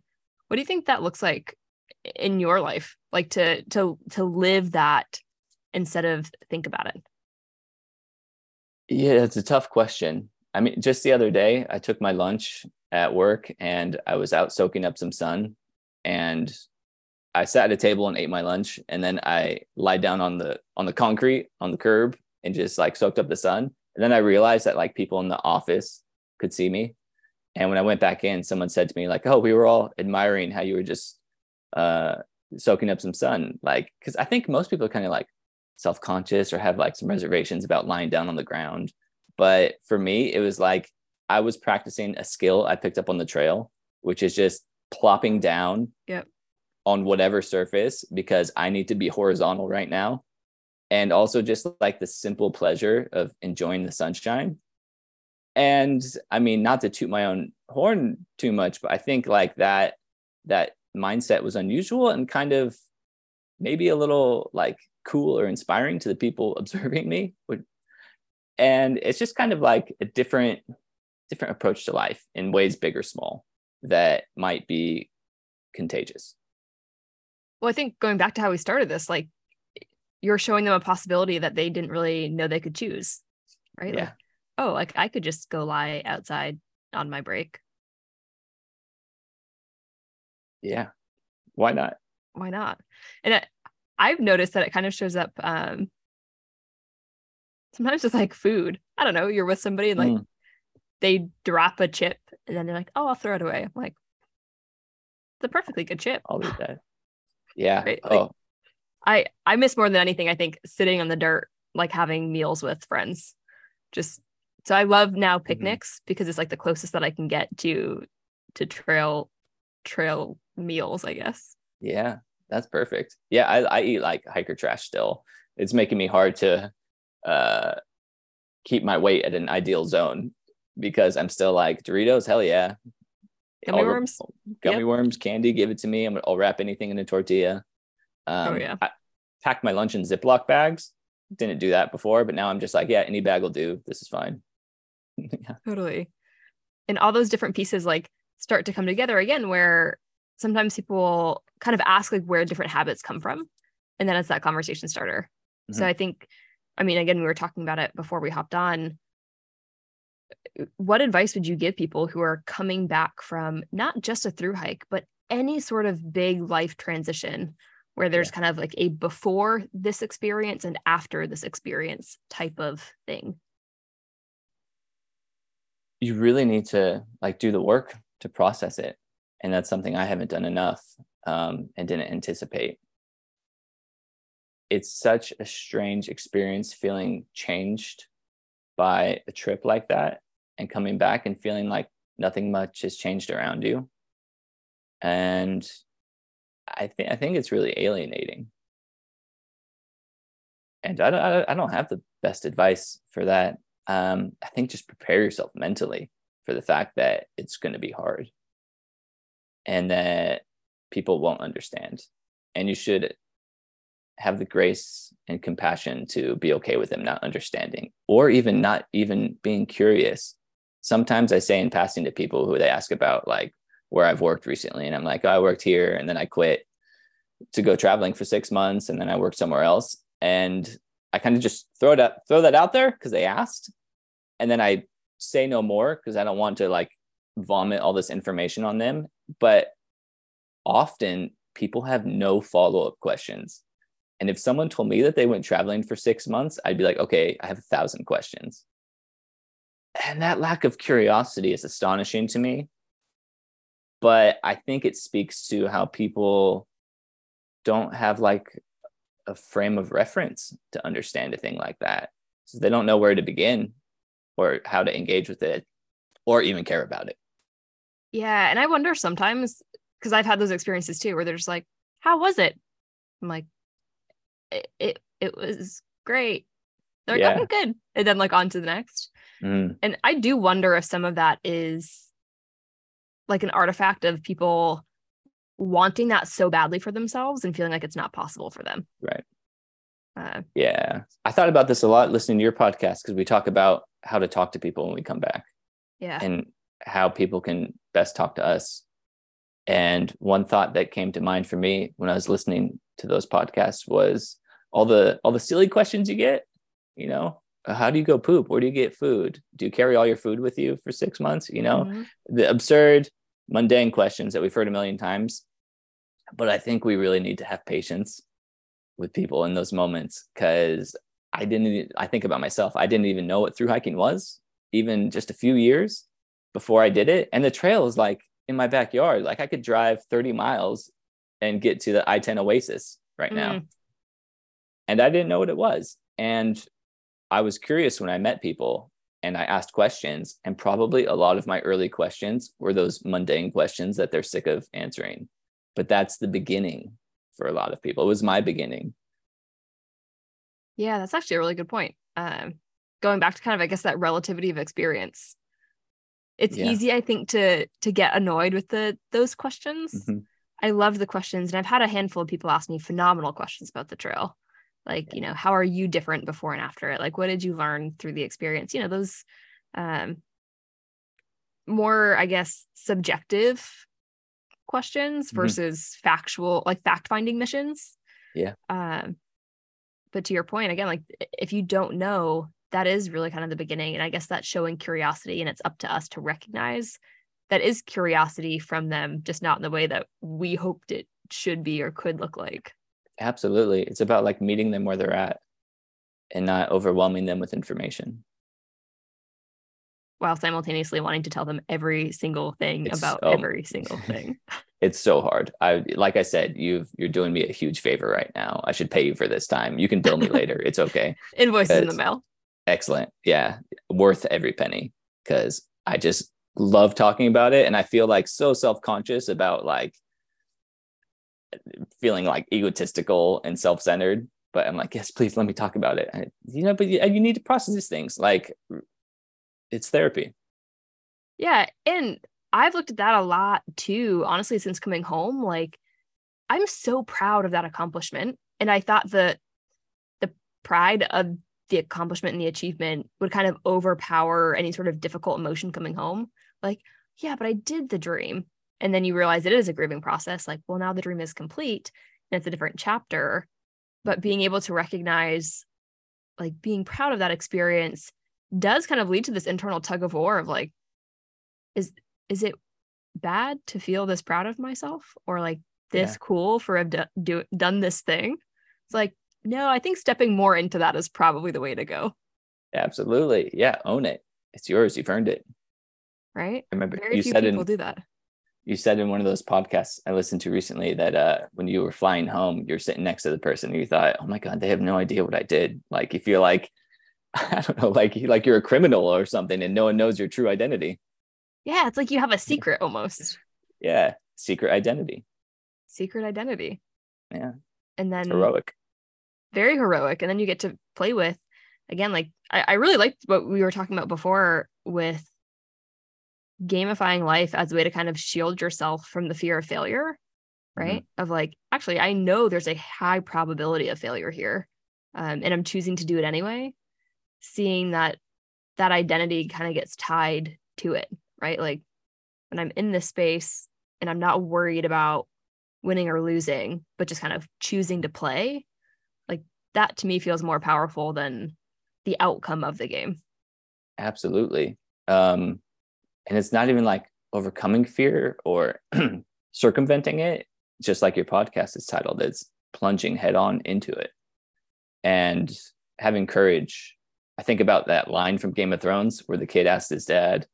what do you think that looks like in your life? Like to to to live that instead of think about it yeah, it's a tough question. I mean, just the other day, I took my lunch at work and I was out soaking up some sun and I sat at a table and ate my lunch and then I lied down on the on the concrete on the curb and just like soaked up the sun. And then I realized that like people in the office could see me. And when I went back in, someone said to me like, "Oh, we were all admiring how you were just uh soaking up some sun." Like cuz I think most people are kind of like, self-conscious or have like some reservations about lying down on the ground. But for me it was like i was practicing a skill i picked up on the trail which is just plopping down yep. on whatever surface because i need to be horizontal right now. And also just like the simple pleasure of enjoying the sunshine. And i mean not to toot my own horn too much but i think like that that mindset was unusual and kind of maybe a little like cool or inspiring to the people observing me and it's just kind of like a different different approach to life in ways big or small that might be contagious. Well i think going back to how we started this like you're showing them a possibility that they didn't really know they could choose right? Yeah. like oh like i could just go lie outside on my break. Yeah. Why not? Why not? And I've noticed that it kind of shows up um sometimes with like food. I don't know, you're with somebody and like mm. they drop a chip and then they're like, "Oh, I'll throw it away." I'm like, "It's a perfectly good chip." I'll eat that. Yeah. Right? Like, oh. I I miss more than anything I think sitting on the dirt like having meals with friends. Just so I love now mm-hmm. picnics mm-hmm. because it's like the closest that I can get to to trail trail meals, I guess. Yeah. That's perfect. Yeah, I, I eat like hiker trash still. It's making me hard to uh, keep my weight at an ideal zone because I'm still like Doritos, hell yeah. Gummy I'll, worms, gummy yep. worms, candy, give it to me. i will wrap anything in a tortilla. Um, oh yeah. I packed my lunch in Ziploc bags. Didn't do that before, but now I'm just like, yeah, any bag will do. This is fine. yeah. Totally. And all those different pieces like start to come together again, where sometimes people kind of ask like where different habits come from and then it's that conversation starter mm-hmm. so i think i mean again we were talking about it before we hopped on what advice would you give people who are coming back from not just a through hike but any sort of big life transition where there's yeah. kind of like a before this experience and after this experience type of thing you really need to like do the work to process it and that's something I haven't done enough um, and didn't anticipate. It's such a strange experience feeling changed by a trip like that and coming back and feeling like nothing much has changed around you. And I think I think it's really alienating. And I don't I don't have the best advice for that. Um, I think just prepare yourself mentally for the fact that it's going to be hard and that people won't understand. And you should have the grace and compassion to be okay with them not understanding or even not even being curious. Sometimes I say in passing to people who they ask about like where I've worked recently, and I'm like, oh, I worked here and then I quit to go traveling for six months and then I worked somewhere else. And I kind of just throw it up, throw that out there because they asked. And then I say no more because I don't want to like vomit all this information on them but often people have no follow-up questions. And if someone told me that they went traveling for six months i'd be like okay i have a thousand questions. And that lack of curiosity is astonishing to me. But i think it speaks to how people don't have like a frame of reference to understand a thing like that. So they don't know where to begin or how to engage with it or even care about it yeah and i wonder sometimes because i've had those experiences too where they're just like how was it? I'm like it it, it was great. They're like Yeah. oh good. And then like on to the next. Mm, and i do wonder if some of that is like an artifact of people wanting that so badly for themselves and feeling like it's not possible for them. Right. Uh, yeah. I thought about this a lot listening to your podcast because we talk about how to talk to people when we come back. Yeah. And how people can best talk to us. And one thought that came to mind for me when I was listening to those podcasts was all the all the silly questions you get. You know, how do you go poop? Where do you get food? Do you carry all your food with you for six months? You know, Mhm. the absurd, mundane questions that we've heard a million times. But I think we really need to have patience with people in those moments because I didn't. I think about myself. I didn't even know what through hiking was, even just a few years before I did it. And the trail is like in my backyard. Like I could drive 30 miles and get to the I 10 Oasis right now. Mm. And I didn't know what it was. And I was curious when I met people and I asked questions. And probably a lot of my early questions were those mundane questions that they're sick of answering. But that's the beginning for a lot of people. It was my beginning. Yeah, that's actually a really good point. Um, going back to kind of, I guess, that relativity of experience. It's Yeah. easy, I think, to to get annoyed with the those questions. Mhm. I love the questions, and I've had a handful of people ask me phenomenal questions about the trail. Like, you know, how are you different before and after it? Like, what did you learn through the experience? You know, those um, more, I guess, subjective questions Mhm. versus factual, like fact finding missions. Yeah. Um, but to your point again like if you don't know that is really kind of the beginning and i guess that's showing curiosity and it's up to us to recognize that is curiosity from them just not in the way that we hoped it should be or could look like Absolutely. It's about like meeting them where they're at and not overwhelming them with information. while simultaneously wanting to tell them every single thing It's- about oh. every single thing it's so hard. I like I said, you've you're doing me a huge favor right now. I should pay you for this time. You can bill me later. It's okay. Invoice in the mail Excellent. Yeah. Worth every penny. Cause I just love talking about it. And I feel like so self-conscious about like feeling like egotistical and self-centered. But I'm like, yes, please let me talk about it. And, you know, but you, you need to process these things. Like it's therapy. Yeah. And I've looked at that a lot too, honestly, since coming home. Like, I'm so proud of that accomplishment. And I thought the the pride of the accomplishment and the achievement would kind of overpower any sort of difficult emotion coming home. Like, yeah, but I did the dream. And then you realize it is a grieving process. Like, well, now the dream is complete and it's a different chapter. But being able to recognize, like, being proud of that experience does kind of lead to this internal tug of war of like, is is it bad to feel this proud of myself or like this Yeah. cool for have do, do, done this thing it's like no i think stepping more into that is probably the way to go Absolutely. Yeah. Own it. It's yours. You've earned it. right I remember very you few said people in do that you said in one of those podcasts I listened to recently that uh, when you were flying home, you're sitting next to the person and you thought, "Oh my god, they have no idea what I did." Like if you feel like I don't know, like like you're a criminal or something, and no one knows your true identity. yeah it's like you have a secret almost Yeah, secret identity. secret identity Yeah, and then heroic. Very heroic. And then you get to play with again like I, I really liked what we were talking about before with gamifying life as a way to kind of shield yourself from the fear of failure right? Of like actually i know there's a high probability of failure here um, and i'm choosing to do it anyway seeing that that identity kind of gets tied to it right? Like when i'm in this space and i'm not worried about winning or losing but just kind of choosing to play that to me feels more powerful than the outcome of the game Absolutely. Um, and it's not even like overcoming fear or circumventing it, just like your podcast is titled. It's plunging head on into it and having courage I think about that line from Game of Thrones where the kid asked his dad,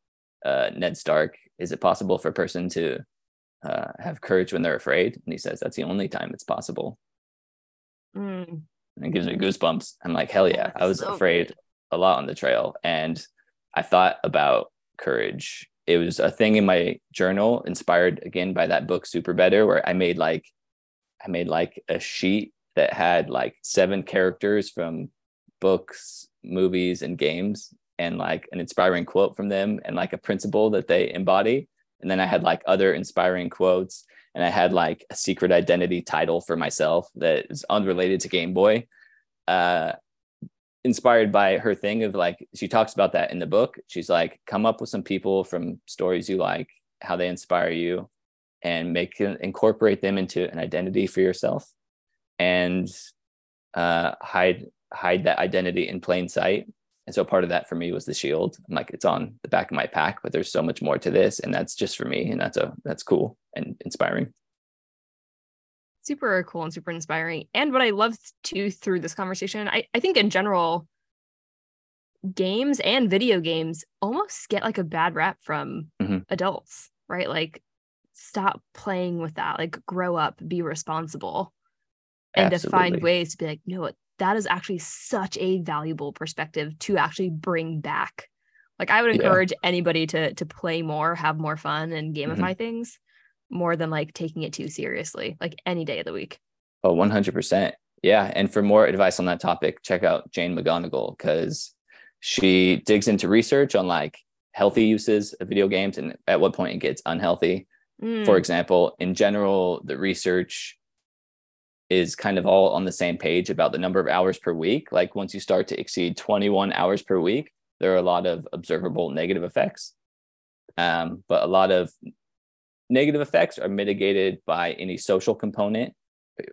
uh, Ned Stark, is it possible for a person to uh, have courage when they're afraid? And he says, that's the only time it's possible. Mm. And it gives me goosebumps. I'm like, hell yeah, I was so afraid good. a lot on the trail. And I thought about courage. It was a thing in my journal, inspired again by that book, SuperBetter, where I made like, I made like a sheet that had like seven characters from books, movies, and games, and like an inspiring quote from them, and like a principle that they embody. And then I had like other inspiring quotes, and I had like a secret identity title for myself that is unrelated to Game Boy. Uh, inspired by her thing of like she talks about that in the book she's like come up with some people from stories you like how they inspire you and make incorporate them into an identity for yourself and uh, hide hide that identity in plain sight and so part of that for me was the shield I'm like it's on the back of my pack but there's so much more to this and that's just for me and that's a that's cool and inspiring super cool and super inspiring. And what I love too through this conversation, I, I think in general, games and video games almost get like a bad rap from Mhm. adults, right? Like, stop playing with that, like, grow up, be responsible, and to find ways to be like, no, that is actually such a valuable perspective to actually bring back. Like, I would Yeah. encourage anybody to to play more, have more fun, and Mm-hmm. gamify things more than like taking it too seriously, like any day of the week. Oh, 100%. Yeah. And for more advice on that topic, check out Jane McGonigal because she digs into research on like healthy uses of video games and at what point it gets unhealthy. Mm, For example, in general, the research is kind of all on the same page about the number of hours per week. Like once you start to exceed 21 hours per week, there are a lot of observable negative effects. Um, but a lot of negative effects are mitigated by any social component,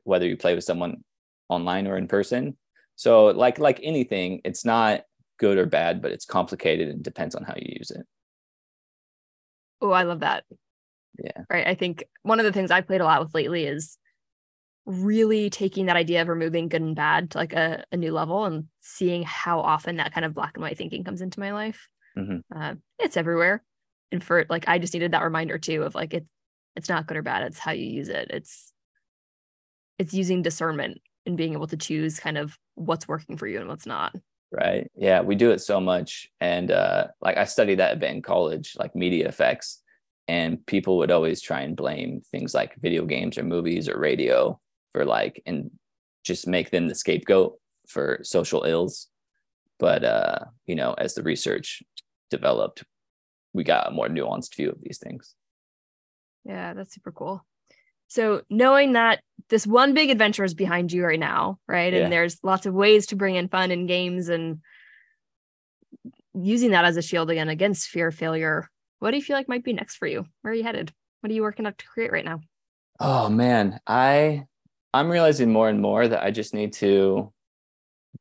whether you play with someone online or in person. So like like anything, it's not good or bad, but it's complicated and depends on how you use it. Oh, I love that. Yeah. Right. I think one of the things I played a lot with lately is really taking that idea of removing good and bad to like a, a new level and seeing how often that kind of black and white thinking comes into my life. Mhm. Uh, it's everywhere. And for like, I just needed that reminder too of like, it's, it's not good or bad. It's how you use it. It's, it's using discernment and being able to choose kind of what's working for you and what's not. Right. Yeah, we do it so much. And uh like I studied that a bit in college, like media effects. And people would always try and blame things like video games or movies or radio for like and just make them the scapegoat for social ills. But uh, you know, as the research developed, we got a more nuanced view of these things. Yeah, that's super cool. So knowing that this one big adventure is behind you right now, right? Yeah. And there's lots of ways to bring in fun and games and using that as a shield again against fear of failure. What do you feel like might be next for you? Where are you headed? What are you working up to create right now? Oh man, I I'm realizing more and more that I just need to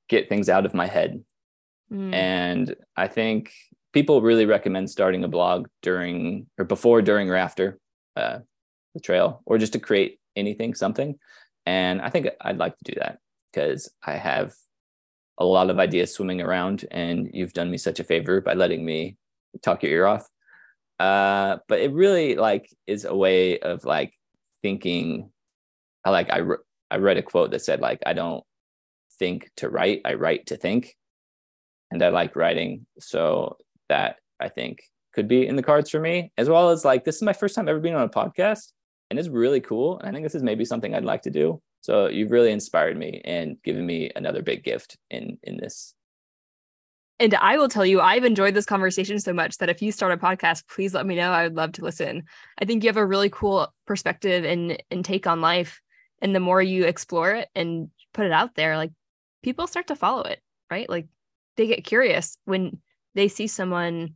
get things out of my head. Mm, And I think people really recommend starting a blog during or before, during, or after uh, the trail, or just to create anything, something. And I think I'd like to do that because I have a lot of ideas swimming around, and you've done me such a favor by letting me talk your ear off. Uh, but it really like is a way of like thinking. I like I re- I read a quote that said like I don't think to write, I write to think and I like writing. So that I think could be in the cards for me, as well as like this is my first time ever being on a podcast, and it's really cool. And I think this is maybe something I'd like to do. So you've really inspired me and given me another big gift in in this. And I will tell you, I've enjoyed this conversation so much that if you start a podcast, please let me know. I would love to listen. I think you have a really cool perspective and, and take on life. And the more you explore it and put it out there, like people start to follow it, right? Like they get curious when they see someone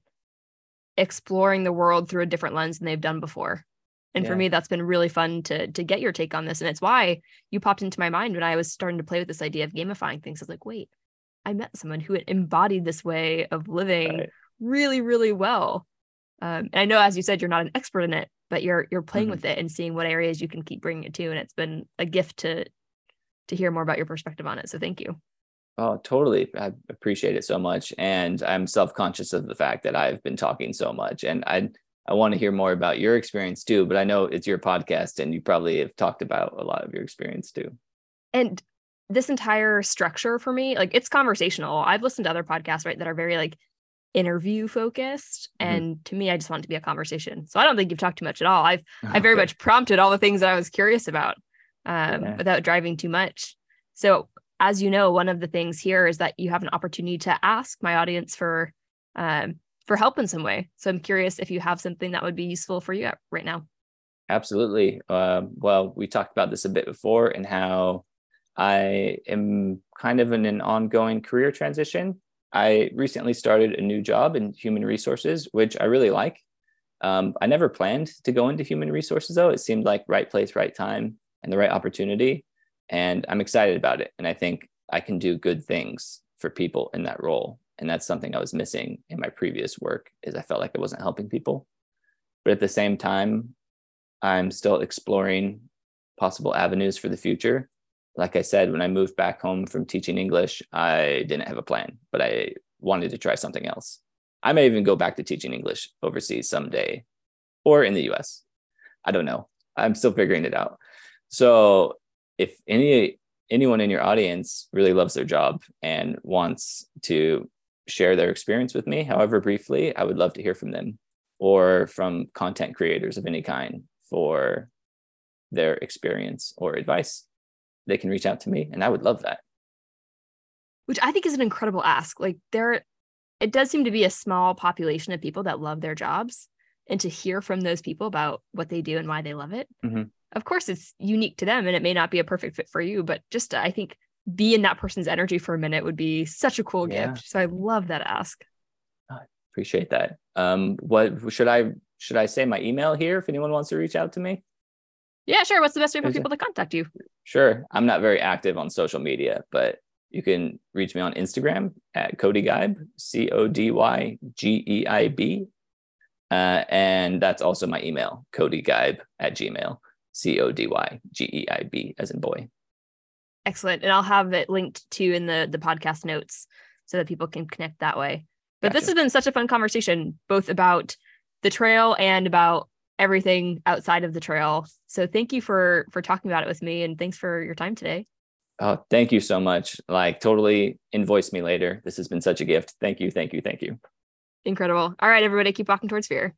exploring the world through a different lens than they've done before. And for me, that's been really fun to to get your take on this. And it's why you popped into my mind when I was starting to play with this idea of gamifying things. I was like, wait, I met someone who embodied this way of living Right. really, really well. Um, and I know, as you said, you're not an expert in it, but you're you're playing Mhm. with it and seeing what areas you can keep bringing it to. And it's been a gift to to hear more about your perspective on it. So thank you. Oh, totally. I appreciate it so much. And I'm self conscious of the fact that I've been talking so much. And I, I want to hear more about your experience too. But I know it's your podcast and you probably have talked about a lot of your experience too. And this entire structure for me, like it's conversational. I've listened to other podcasts, right, that are very like interview focused. Mm-hmm. And to me, I just want it to be a conversation. So I don't think you've talked too much at all. I've okay. I very much prompted all the things that I was curious about um, yeah. without driving too much. So as you know, one of the things here is that you have an opportunity to ask my audience for um, for help in some way. So I'm curious if you have something that would be useful for you right now. Absolutely. Uh, well, we talked about this a bit before and how I am kind of in an ongoing career transition. I recently started a new job in human resources, which I really like. Um, I never planned to go into human resources, though. It seemed like right place, right time, and the right opportunity and i'm excited about it and i think i can do good things for people in that role and that's something i was missing in my previous work is i felt like i wasn't helping people but at the same time i'm still exploring possible avenues for the future like i said when i moved back home from teaching english i didn't have a plan but i wanted to try something else. I may even go back to teaching english overseas someday or in the us i don't know. I'm still figuring it out. So if any anyone in your audience really loves their job and wants to share their experience with me, however briefly, I would love to hear from them or from content creators of any kind for their experience or advice. They can reach out to me and I would love that. Which I think is an incredible ask. Like there it does seem to be a small population of people that love their jobs and to hear from those people about what they do and why they love it. Mm-hmm of course it's unique to them and it may not be a perfect fit for you but just i think be in that person's energy for a minute would be such a cool yeah. gift so i love that ask I appreciate that um what should i should i say my email here if anyone wants to reach out to me yeah sure what's the best way for people to contact you sure i'm not very active on social media but you can reach me on instagram at cody Geib c-o-d-y-g-e-i-b uh, and that's also my email cody Geib at gmail C O D Y G E I B as in boy. Excellent. And I'll have it linked to in the the podcast notes so that people can connect that way. But gotcha. this has been such a fun conversation, both about the trail and about everything outside of the trail. So thank you for for talking about it with me and thanks for your time today. Oh, thank you so much. Like totally invoice me later. This has been such a gift. Thank you, thank you, thank you. Incredible. All right, everybody, keep walking towards fear.